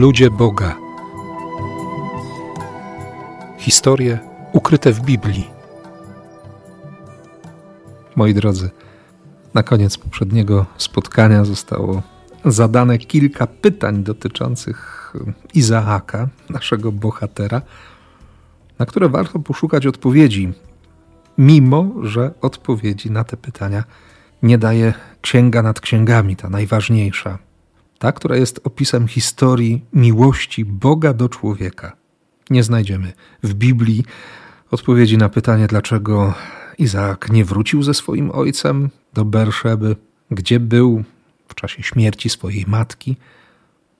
Ludzie Boga. Historie ukryte w Biblii. Moi drodzy, na koniec poprzedniego spotkania zostało zadane kilka pytań dotyczących Izaaka, naszego bohatera, na które warto poszukać odpowiedzi, mimo że odpowiedzi na te pytania nie daje księga nad księgami, ta najważniejsza, ta, która jest opisem historii miłości Boga do człowieka. Nie znajdziemy w Biblii odpowiedzi na pytanie, dlaczego Izaak nie wrócił ze swoim ojcem do Berszeby, gdzie był w czasie śmierci swojej matki,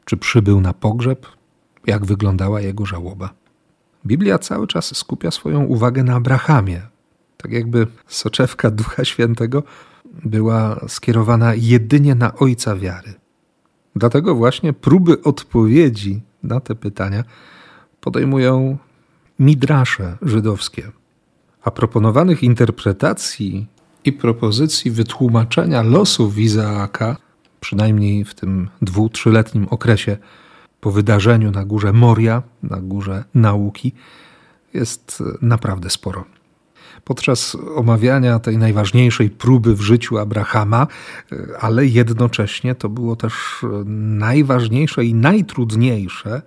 czy przybył na pogrzeb, jak wyglądała jego żałoba. Biblia cały czas skupia swoją uwagę na Abrahamie, tak jakby soczewka Ducha Świętego była skierowana jedynie na ojca wiary. Dlatego właśnie próby odpowiedzi na te pytania podejmują midrasze żydowskie. A proponowanych interpretacji i propozycji wytłumaczenia losów Izaaka, przynajmniej w tym dwu, trzyletnim okresie po wydarzeniu na górze Moria, na górze nauki, jest naprawdę sporo podczas omawiania tej najważniejszej próby w życiu Abrahama, ale jednocześnie to było też najważniejsze i najtrudniejsze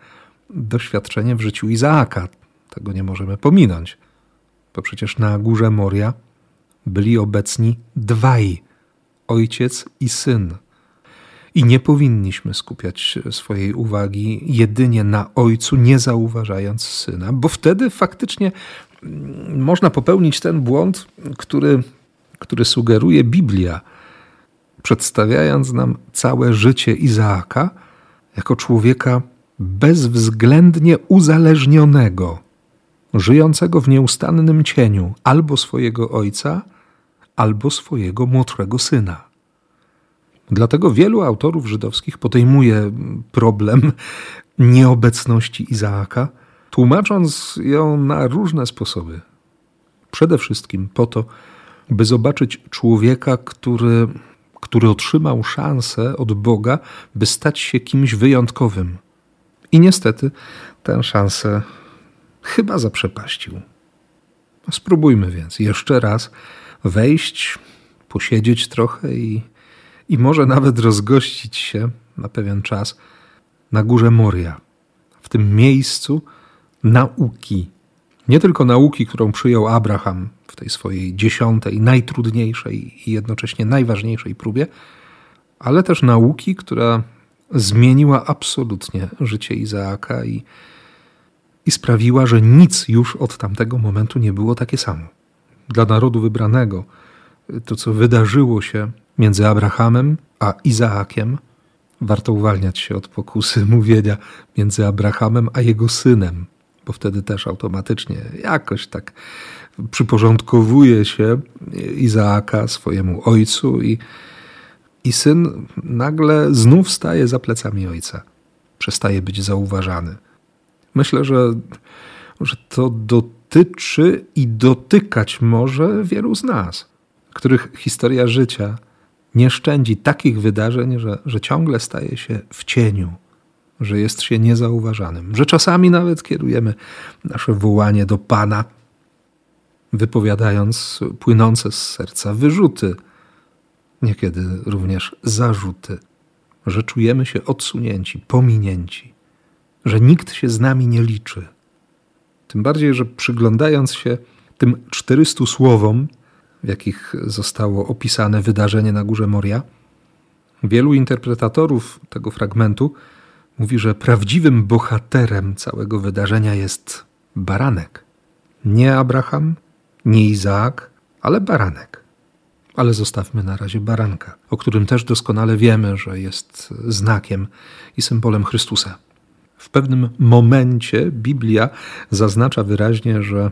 doświadczenie w życiu Izaaka. Tego nie możemy pominąć, bo przecież na górze Moria byli obecni dwaj ojciec i syn. I nie powinniśmy skupiać swojej uwagi jedynie na ojcu, nie zauważając syna, bo wtedy faktycznie można popełnić ten błąd, który, który sugeruje Biblia, przedstawiając nam całe życie Izaaka jako człowieka bezwzględnie uzależnionego, żyjącego w nieustannym cieniu albo swojego ojca, albo swojego młodszego syna. Dlatego wielu autorów żydowskich podejmuje problem nieobecności Izaaka tłumacząc ją na różne sposoby. Przede wszystkim po to, by zobaczyć człowieka, który, który otrzymał szansę od Boga, by stać się kimś wyjątkowym. I niestety tę szansę chyba zaprzepaścił. Spróbujmy więc jeszcze raz wejść, posiedzieć trochę i, i może nawet rozgościć się na pewien czas na górze Moria, w tym miejscu, nauki. Nie tylko nauki, którą przyjął Abraham w tej swojej dziesiątej, najtrudniejszej i jednocześnie najważniejszej próbie, ale też nauki, która zmieniła absolutnie życie Izaaka i, i sprawiła, że nic już od tamtego momentu nie było takie samo. Dla narodu wybranego to, co wydarzyło się między Abrahamem a Izaakiem, warto uwalniać się od pokusy mówienia między Abrahamem a jego synem, bo wtedy też automatycznie jakoś tak przyporządkowuje się Izaaka swojemu ojcu i, i syn nagle znów staje za plecami ojca. Przestaje być zauważany. Myślę, że, że to dotyczy i dotykać może wielu z nas, których historia życia nie szczędzi takich wydarzeń, że, że ciągle staje się w cieniu że jest się niezauważanym, że czasami nawet kierujemy nasze wołanie do Pana, wypowiadając płynące z serca wyrzuty, niekiedy również zarzuty, że czujemy się odsunięci, pominięci, że nikt się z nami nie liczy. Tym bardziej, że przyglądając się tym 400 słowom, w jakich zostało opisane wydarzenie na górze Moria, wielu interpretatorów tego fragmentu mówi, że prawdziwym bohaterem całego wydarzenia jest baranek. Nie Abraham, nie Izaak, ale baranek. Ale zostawmy na razie baranka, o którym też doskonale wiemy, że jest znakiem i symbolem Chrystusa. W pewnym momencie Biblia zaznacza wyraźnie, że,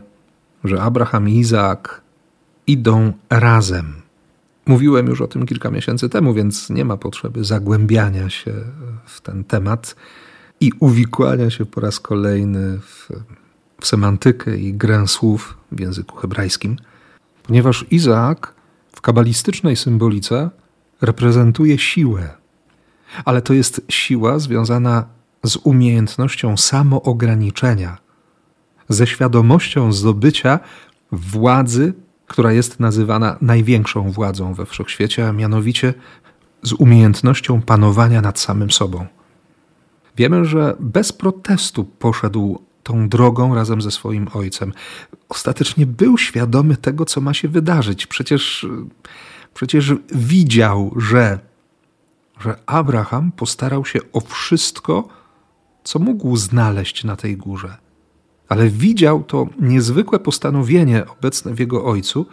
że Abraham i Izaak idą razem Mówiłem już o tym kilka miesięcy temu, więc nie ma potrzeby zagłębiania się w ten temat i uwikłania się po raz kolejny w, w semantykę i grę słów w języku hebrajskim, ponieważ Izaak w kabalistycznej symbolice reprezentuje siłę, ale to jest siła związana z umiejętnością samoograniczenia, ze świadomością zdobycia władzy, która jest nazywana największą władzą we wszechświecie, a mianowicie z umiejętnością panowania nad samym sobą. Wiemy, że bez protestu poszedł tą drogą razem ze swoim ojcem. Ostatecznie był świadomy tego, co ma się wydarzyć. Przecież, przecież widział, że, że Abraham postarał się o wszystko, co mógł znaleźć na tej górze. Ale widział to niezwykłe postanowienie obecne w jego ojcu,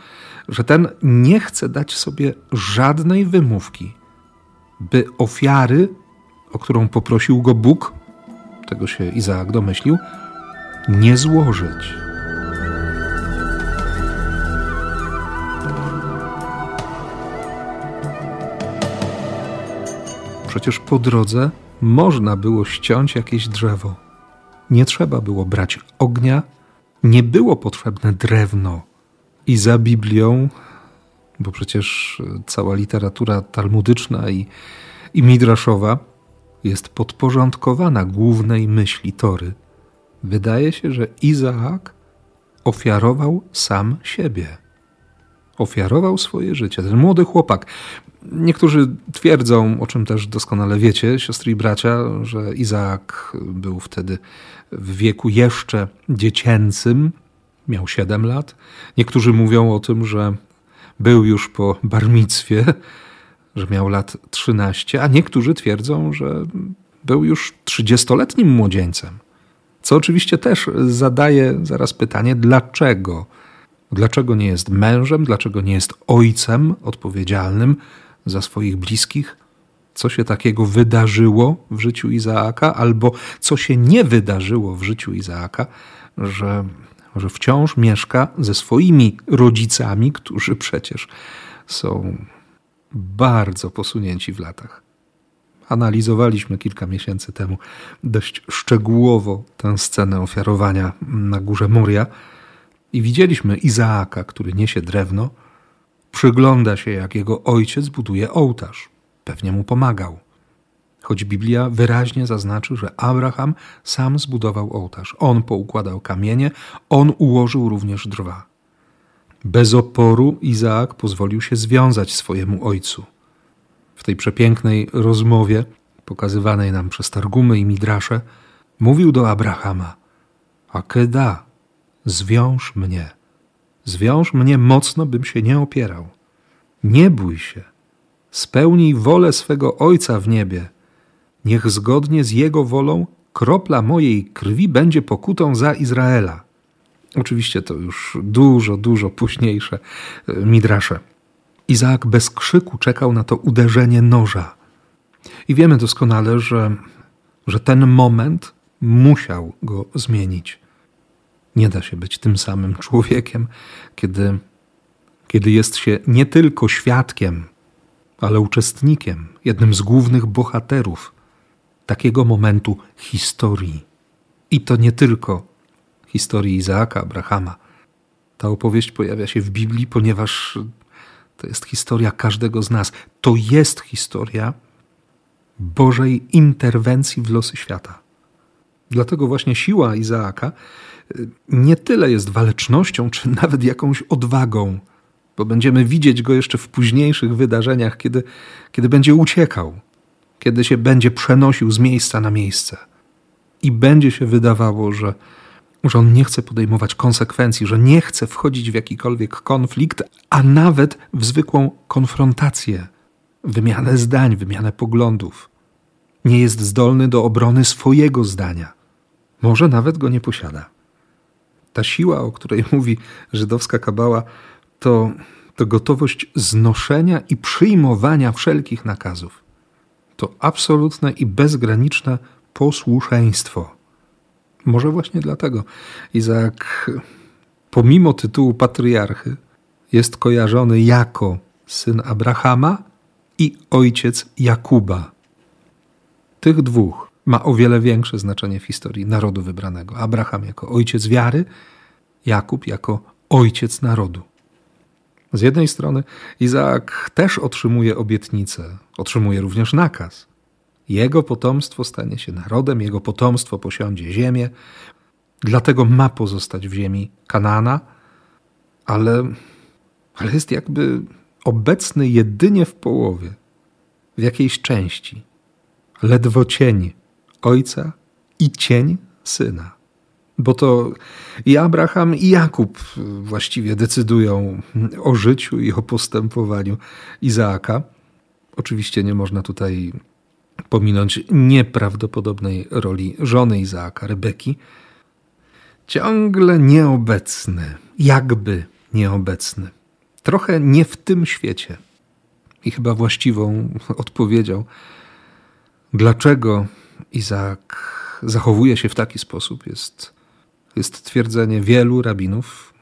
że ten nie chce dać sobie żadnej wymówki, by ofiary, o którą poprosił go Bóg, tego się Izaak domyślił, nie złożyć. Przecież po drodze można było ściąć jakieś drzewo. Nie trzeba było brać ognia, nie było potrzebne drewno. I za Biblią, bo przecież cała literatura talmudyczna i, i midraszowa jest podporządkowana głównej myśli Tory. Wydaje się, że Izaak ofiarował sam siebie. Ofiarował swoje życie. Ten młody chłopak. Niektórzy twierdzą, o czym też doskonale wiecie, siostry i bracia, że Izaak był wtedy w wieku jeszcze dziecięcym, miał 7 lat. Niektórzy mówią o tym, że był już po barmictwie, że miał lat 13, a niektórzy twierdzą, że był już 30-letnim młodzieńcem. Co oczywiście też zadaje zaraz pytanie, dlaczego? Dlaczego nie jest mężem, dlaczego nie jest ojcem odpowiedzialnym za swoich bliskich? Co się takiego wydarzyło w życiu Izaaka, albo co się nie wydarzyło w życiu Izaaka, że, że wciąż mieszka ze swoimi rodzicami, którzy przecież są bardzo posunięci w latach. Analizowaliśmy kilka miesięcy temu dość szczegółowo tę scenę ofiarowania na górze Moria i widzieliśmy Izaaka, który niesie drewno, przygląda się, jak jego ojciec buduje ołtarz. Pewnie mu pomagał. Choć Biblia wyraźnie zaznaczy, że Abraham sam zbudował ołtarz. On poukładał kamienie, on ułożył również drwa. Bez oporu Izaak pozwolił się związać swojemu ojcu. W tej przepięknej rozmowie, pokazywanej nam przez Targumy i Midrasze, mówił do Abrahama: Akeda, zwiąż mnie. Zwiąż mnie mocno, bym się nie opierał. Nie bój się. Spełnij wolę swego Ojca w niebie. Niech zgodnie z Jego wolą kropla mojej krwi będzie pokutą za Izraela. Oczywiście to już dużo, dużo późniejsze e, midrasze. Izaak bez krzyku czekał na to uderzenie noża. I wiemy doskonale, że, że ten moment musiał go zmienić. Nie da się być tym samym człowiekiem, kiedy, kiedy jest się nie tylko świadkiem, ale uczestnikiem, jednym z głównych bohaterów takiego momentu historii. I to nie tylko historii Izaaka, Abrahama. Ta opowieść pojawia się w Biblii, ponieważ to jest historia każdego z nas. To jest historia Bożej interwencji w losy świata. Dlatego właśnie siła Izaaka y, nie tyle jest walecznością, czy nawet jakąś odwagą, bo będziemy widzieć go jeszcze w późniejszych wydarzeniach, kiedy, kiedy będzie uciekał, kiedy się będzie przenosił z miejsca na miejsce. I będzie się wydawało, że, że on nie chce podejmować konsekwencji, że nie chce wchodzić w jakikolwiek konflikt, a nawet w zwykłą konfrontację, wymianę zdań, wymianę poglądów. Nie jest zdolny do obrony swojego zdania. Może nawet go nie posiada. Ta siła, o której mówi żydowska kabała, to, to gotowość znoszenia i przyjmowania wszelkich nakazów. To absolutne i bezgraniczne posłuszeństwo. Może właśnie dlatego Izaak, pomimo tytułu patriarchy, jest kojarzony jako syn Abrahama i ojciec Jakuba. Tych dwóch ma o wiele większe znaczenie w historii narodu wybranego. Abraham jako ojciec wiary, Jakub jako ojciec narodu. Z jednej strony Izaak też otrzymuje obietnicę, otrzymuje również nakaz. Jego potomstwo stanie się narodem, jego potomstwo posiądzie ziemię, dlatego ma pozostać w ziemi Kanana, ale, ale jest jakby obecny jedynie w połowie, w jakiejś części. Ledwo cień ojca i cień syna. Bo to i Abraham, i Jakub właściwie decydują o życiu i o postępowaniu Izaaka. Oczywiście nie można tutaj pominąć nieprawdopodobnej roli żony Izaaka, Rebeki. Ciągle nieobecny, jakby nieobecny. Trochę nie w tym świecie. I chyba właściwą odpowiedzią, dlaczego Izaak zachowuje się w taki sposób, jest, jest twierdzenie wielu rabinów,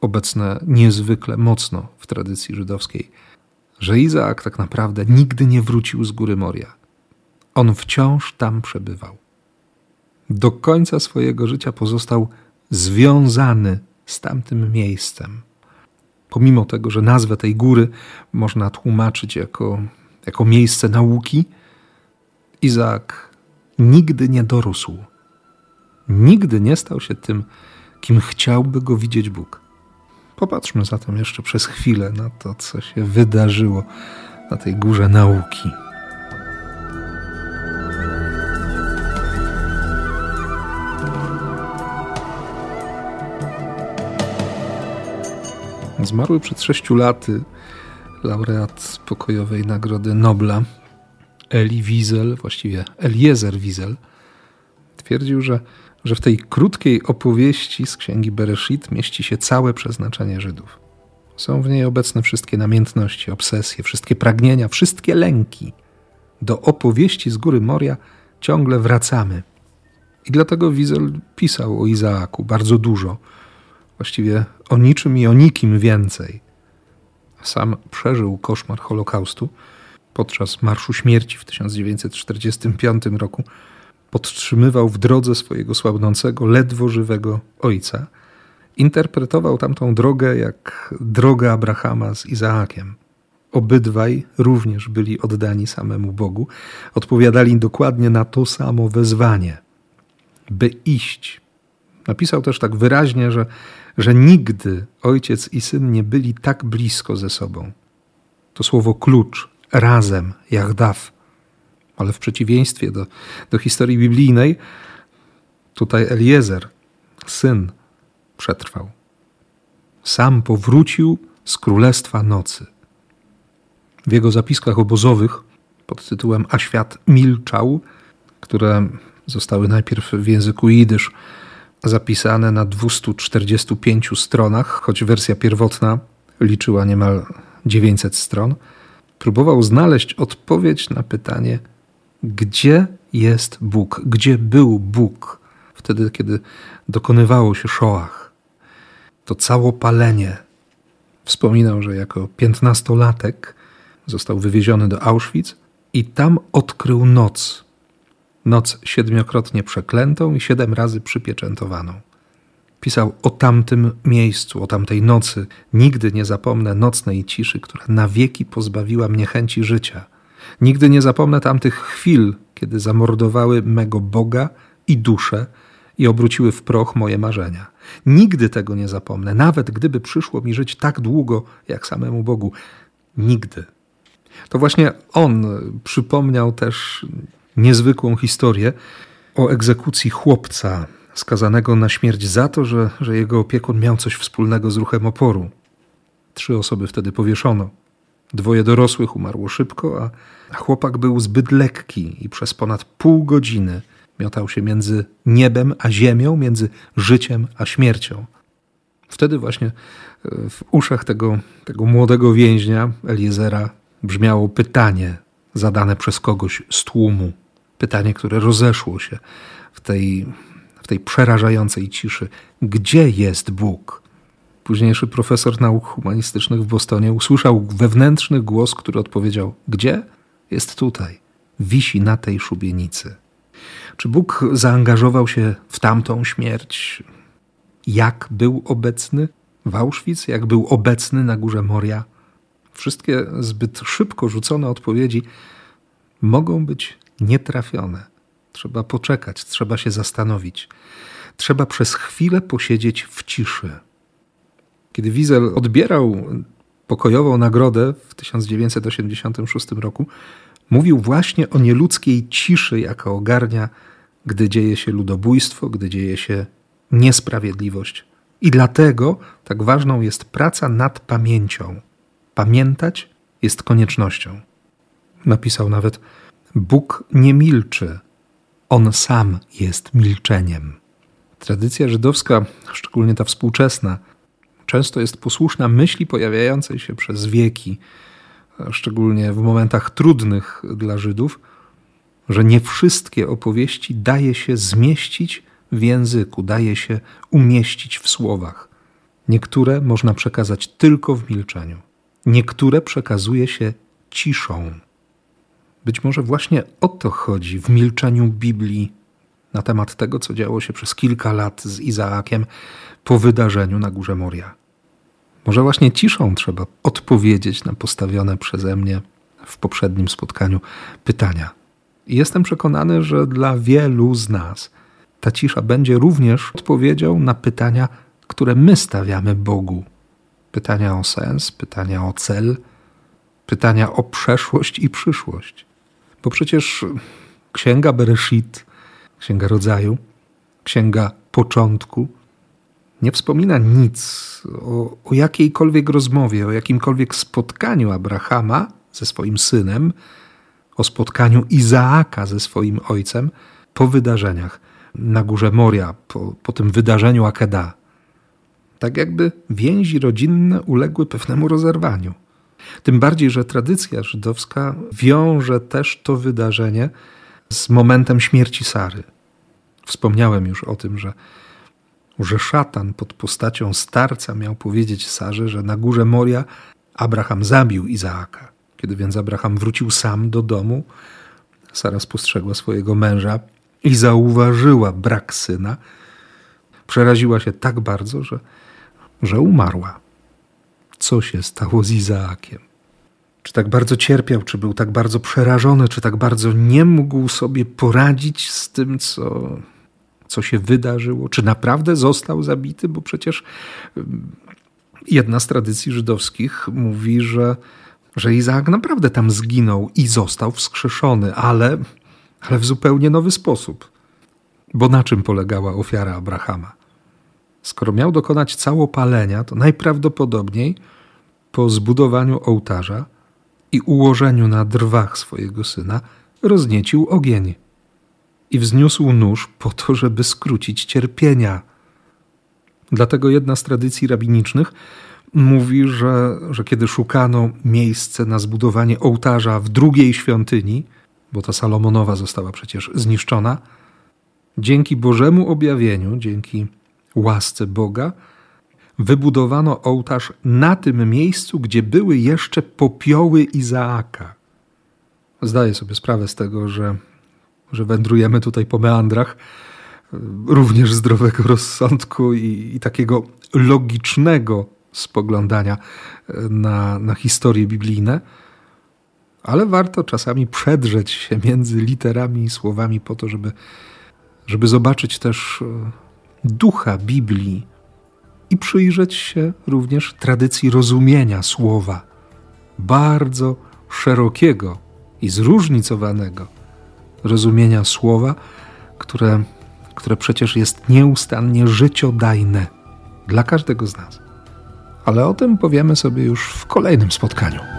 obecne niezwykle mocno w tradycji żydowskiej, że Izaak tak naprawdę nigdy nie wrócił z góry Moria. On wciąż tam przebywał. Do końca swojego życia pozostał związany z tamtym miejscem. Pomimo tego, że nazwę tej góry można tłumaczyć jako, jako miejsce nauki, Izaak nigdy nie dorósł. Nigdy nie stał się tym, kim chciałby go widzieć Bóg. Popatrzmy zatem jeszcze przez chwilę na to, co się wydarzyło na tej górze nauki. Zmarły przed sześciu laty laureat pokojowej Nagrody Nobla Eli Wiesel, właściwie Eliezer Wiesel, twierdził, że, że w tej krótkiej opowieści z księgi Bereshit mieści się całe przeznaczenie Żydów. Są w niej obecne wszystkie namiętności, obsesje, wszystkie pragnienia, wszystkie lęki. Do opowieści z góry Moria ciągle wracamy. I dlatego Wiesel pisał o Izaaku bardzo dużo, właściwie o niczym i o nikim więcej. Sam przeżył koszmar Holokaustu podczas Marszu Śmierci w 1945 roku podtrzymywał w drodze swojego słabnącego, ledwo żywego ojca. Interpretował tamtą drogę jak drogę Abrahama z Izaakiem. Obydwaj również byli oddani samemu Bogu, odpowiadali dokładnie na to samo wezwanie, by iść. Napisał też tak wyraźnie, że, że nigdy ojciec i syn nie byli tak blisko ze sobą. To słowo klucz razem, Jahdaw. Ale w przeciwieństwie do, do historii biblijnej, tutaj Eliezer, syn, przetrwał. Sam powrócił z Królestwa Nocy. W jego zapiskach obozowych pod tytułem A świat milczał, które zostały najpierw w języku jidysz zapisane na 245 stronach, choć wersja pierwotna liczyła niemal 900 stron – próbował znaleźć odpowiedź na pytanie, gdzie jest Bóg, gdzie był Bóg wtedy, kiedy dokonywało się szoach. To całopalenie. Wspominał, że jako piętnastolatek został wywieziony do Auschwitz i tam odkrył noc. Noc siedmiokrotnie przeklętą i siedem razy przypieczętowaną. Pisał o tamtym miejscu, o tamtej nocy. Nigdy nie zapomnę nocnej ciszy, która na wieki pozbawiła mnie chęci życia. Nigdy nie zapomnę tamtych chwil, kiedy zamordowały mego Boga i duszę i obróciły w proch moje marzenia. Nigdy tego nie zapomnę, nawet gdyby przyszło mi żyć tak długo jak samemu Bogu. Nigdy. To właśnie on przypomniał też niezwykłą historię o egzekucji chłopca skazanego na śmierć za to, że, że jego opiekun miał coś wspólnego z ruchem oporu. Trzy osoby wtedy powieszono. Dwoje dorosłych umarło szybko, a chłopak był zbyt lekki i przez ponad pół godziny miotał się między niebem a ziemią, między życiem a śmiercią. Wtedy właśnie e, w uszach tego, tego młodego więźnia, Eliezera, brzmiało pytanie zadane przez kogoś z tłumu. Pytanie, które rozeszło się w tej tej przerażającej ciszy. Gdzie jest Bóg? Późniejszy profesor nauk humanistycznych w Bostonie usłyszał wewnętrzny głos, który odpowiedział: Gdzie? Jest tutaj, wisi na tej szubienicy. Czy Bóg zaangażował się w tamtą śmierć? Jak był obecny w Auschwitz? Jak był obecny na górze Moria? Wszystkie zbyt szybko rzucone odpowiedzi mogą być nietrafione. Trzeba poczekać, trzeba się zastanowić. Trzeba przez chwilę posiedzieć w ciszy. Kiedy Wiesel odbierał pokojową nagrodę w 1986 roku, mówił właśnie o nieludzkiej ciszy, jaka ogarnia, gdy dzieje się ludobójstwo, gdy dzieje się niesprawiedliwość. I dlatego tak ważną jest praca nad pamięcią. Pamiętać jest koniecznością. Napisał nawet: Bóg nie milczy, on sam jest milczeniem. Tradycja żydowska, szczególnie ta współczesna, często jest posłuszna myśli pojawiającej się przez wieki, szczególnie w momentach trudnych dla Żydów, że nie wszystkie opowieści daje się zmieścić w języku, daje się umieścić w słowach. Niektóre można przekazać tylko w milczeniu, niektóre przekazuje się ciszą. Być może właśnie o to chodzi w milczeniu Biblii na temat tego, co działo się przez kilka lat z Izaakiem po wydarzeniu na górze Moria. Może właśnie ciszą trzeba odpowiedzieć na postawione przeze mnie w poprzednim spotkaniu pytania. I jestem przekonany, że dla wielu z nas ta cisza będzie również odpowiedzią na pytania, które my stawiamy Bogu. Pytania o sens, pytania o cel, pytania o przeszłość i przyszłość. Bo przecież Księga Bereshit, Księga Rodzaju, Księga Początku nie wspomina nic o, o jakiejkolwiek rozmowie, o jakimkolwiek spotkaniu Abrahama ze swoim synem, o spotkaniu Izaaka ze swoim ojcem po wydarzeniach na górze Moria, po, po tym wydarzeniu Akeda. Tak jakby więzi rodzinne uległy pewnemu rozerwaniu. Tym bardziej, że tradycja żydowska wiąże też to wydarzenie z momentem śmierci Sary. Wspomniałem już o tym, że, że szatan pod postacią starca miał powiedzieć Sarze, że na górze Moria Abraham zabił Izaaka. Kiedy więc Abraham wrócił sam do domu, Sara spostrzegła swojego męża i zauważyła brak syna. Przeraziła się tak bardzo, że, że umarła co się stało z Izaakiem. Czy tak bardzo cierpiał, czy był tak bardzo przerażony, czy tak bardzo nie mógł sobie poradzić z tym, co, co się wydarzyło? Czy naprawdę został zabity? Bo przecież jedna z tradycji żydowskich mówi, że, że Izaak naprawdę tam zginął i został wskrzeszony, ale, ale w zupełnie nowy sposób. Bo na czym polegała ofiara Abrahama? Skoro miał dokonać całopalenia, to najprawdopodobniej po zbudowaniu ołtarza i ułożeniu na drwach swojego syna rozniecił ogień i wzniósł nóż po to, żeby skrócić cierpienia. Dlatego jedna z tradycji rabinicznych mówi, że, że kiedy szukano miejsce na zbudowanie ołtarza w drugiej świątyni, bo ta Salomonowa została przecież zniszczona, dzięki Bożemu objawieniu, dzięki łasce Boga, wybudowano ołtarz na tym miejscu, gdzie były jeszcze popioły Izaaka. Zdaję sobie sprawę z tego, że, że wędrujemy tutaj po meandrach również zdrowego rozsądku i, i takiego logicznego spoglądania na, na historie biblijne, ale warto czasami przedrzeć się między literami i słowami po to, żeby, żeby zobaczyć też ducha Biblii i przyjrzeć się również tradycji rozumienia słowa, bardzo szerokiego i zróżnicowanego rozumienia słowa, które, które przecież jest nieustannie życiodajne dla każdego z nas. Ale o tym powiemy sobie już w kolejnym spotkaniu.